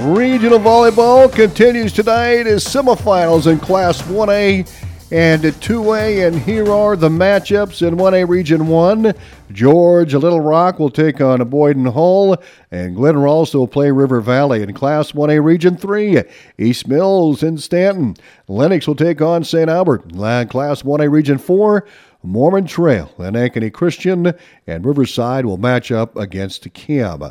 Regional volleyball continues tonight as semifinals in Class 1A and 2A, and here are the matchups in 1A Region 1. George Little Rock will take on Boyden Hull, and Glidden Ralston will play River Valley. In Class 1A Region 3, East Mills and Stanton. Lenox will take on St. Albert. Class 1A Region 4, Mormon Trail and Ankeny Christian, and Riverside will match up against Cam.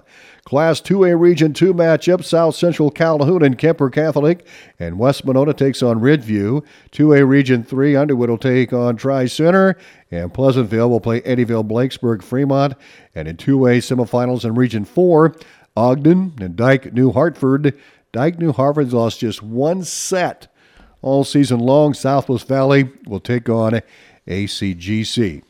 Class 2A Region 2 matchup South Central Calhoun and Kuemper Catholic, and West Monona takes on Ridgeview. 2A Region 3 Underwood will take on Tri Center, and Pleasantville will play Eddyville Blakesburg Fremont. And in 2A semifinals in Region 4, Ogden and Dike New Hartford. Dike New Hartford's lost just one set all season long. Southwest Valley will take on ACGC.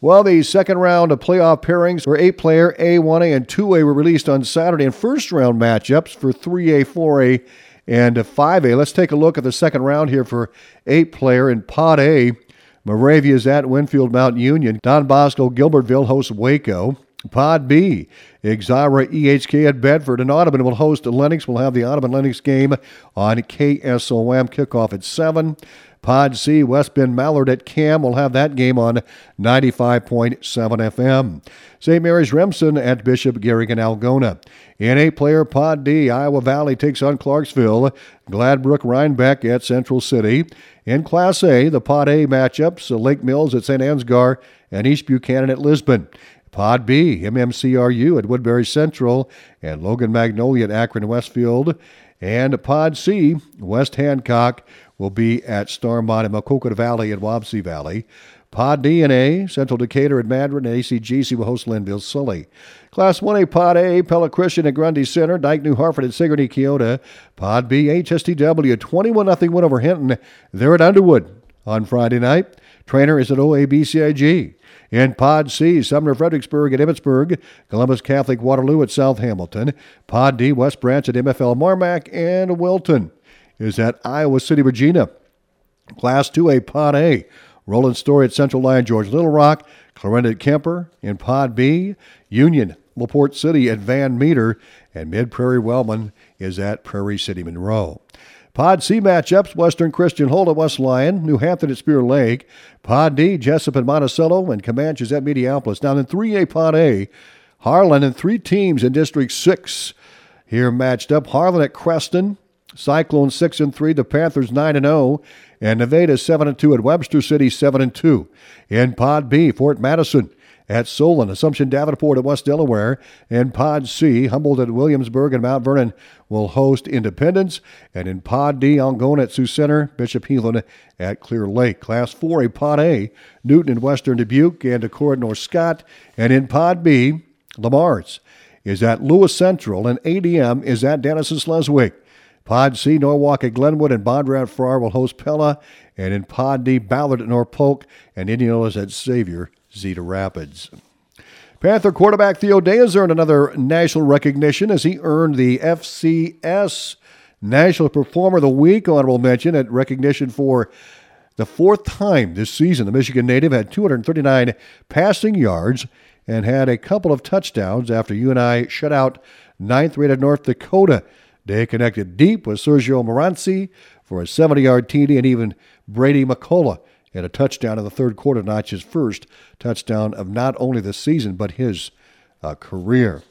Well, the second round of playoff pairings for eight player A, 1A, and 2A were released on Saturday, and first round matchups for 3A, 4A, and 5A. Let's take a look at the second round here for eight player in Pod A. Moravia is at Winfield Mount Union. Don Bosco Gilbertville hosts Waco. Pod B, Exira EHK at Bedford, and Audubon will host Lenox. We'll have the Audubon Lenox game on KSOM kickoff at 7. Pod C, West Bend Mallard at Cam. We'll have that game on 95.7 FM. St. Mary's Remsen at Bishop Garrigan Algona. In a player Pod D, Iowa Valley takes on Clarksville. Gladbrook Reinbeck at Central City. In Class A, the Pod A matchups uh, Lake Mills at St. Ansgar and East Buchanan at Lisbon. Pod B, MMCRU at Woodbury Central and Logan Magnolia at Akron Westfield. And Pod C, West Hancock will be at Starmont and Maquoketa Valley and Wapsie Valley. Pod DNA, Central Decatur and Madrid, and ACGC will host Lynnville Sully. Class 1A Pod A, Pella Christian at Grundy Center, Dike New Hartford at Sigourney Keota. Pod B, HSTW, 21 0 win over Hinton. They're at Underwood on Friday night. Treynor is at OABCIG. In Pod C, Sumner Fredericksburg at Emmetsburg, Columbus Catholic Waterloo at South Hamilton, Pod D, West Branch at MFL Marmac, and Wilton is at Iowa City, Regina. Class 2A Pod A, Roland Story at Central Lyon, George Little Rock, Clarinda at Kuemper. In Pod B, Union, LaPorte City at Van Meter, and Mid Prairie Wellman is at Prairie City, Monroe. Pod C matchups Western Christian Hull at West Lyon, New Hampton at Spirit Lake, Pod D, Jesup and Monticello, and Camanche's at Mediapolis. Down in 3A Pod A, Harlan and three teams in District 6 here matched up. Harlan at Creston, Cyclones 6 and 3, the Panthers 9 and 0, and Nevada 7 and 2 at Webster City 7 and 2. In Pod B, Fort Madison at Solon, Assumption Davenport at West Delaware, and Pod C, Humboldt at Williamsburg and Mount Vernon will host Independence, and in Pod D, Algona at Sioux Center, Bishop Heelan at Clear Lake. Class 4A, Pod A, Newton and Western Dubuque, and Decorah North Scott, and in Pod B, Le Mars is at Lewis Central, and ADM is at Denison Schleswig. Pod C, Norwalk at Glenwood, and Bondurant Farrar will host Pella. And in Pod D, Ballard at North Polk, and Indianolas at Xavier, Cedar Rapids. Panther quarterback Theo Day has earned another national recognition as he earned the FCS National Performer of the Week honorable mention at recognition for the fourth time this season. The Michigan native had 239 passing yards and had a couple of touchdowns after UNI shut out ninth rated North Dakota Day connected deep with Sergio Morancy for a 70 yard TD, and even Brady McCullough had a touchdown in the third quarter, not his first touchdown of not only the season, but his uh, career.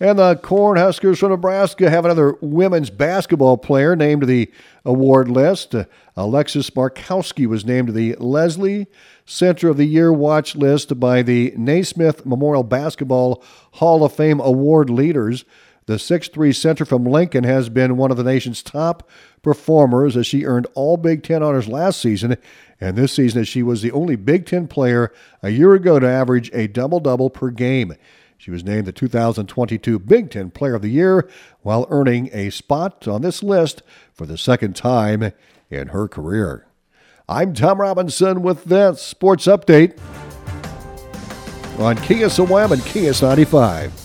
And the Cornhuskers from Nebraska have another women's basketball player named to the award list. Uh, Alexis Markowski was named to the Leslie Center of the Year watch list by the Naismith Memorial Basketball Hall of Fame award leaders. The 6'3 center from Lincoln has been one of the nation's top performers as she earned all Big Ten honors last season, and this season as she was the only Big Ten player a year ago to average a double double per game. She was named the 2022 Big Ten Player of the Year while earning a spot on this list for the second time in her career. I'm Tom Robinson with that sports update on KSOM and KS 95.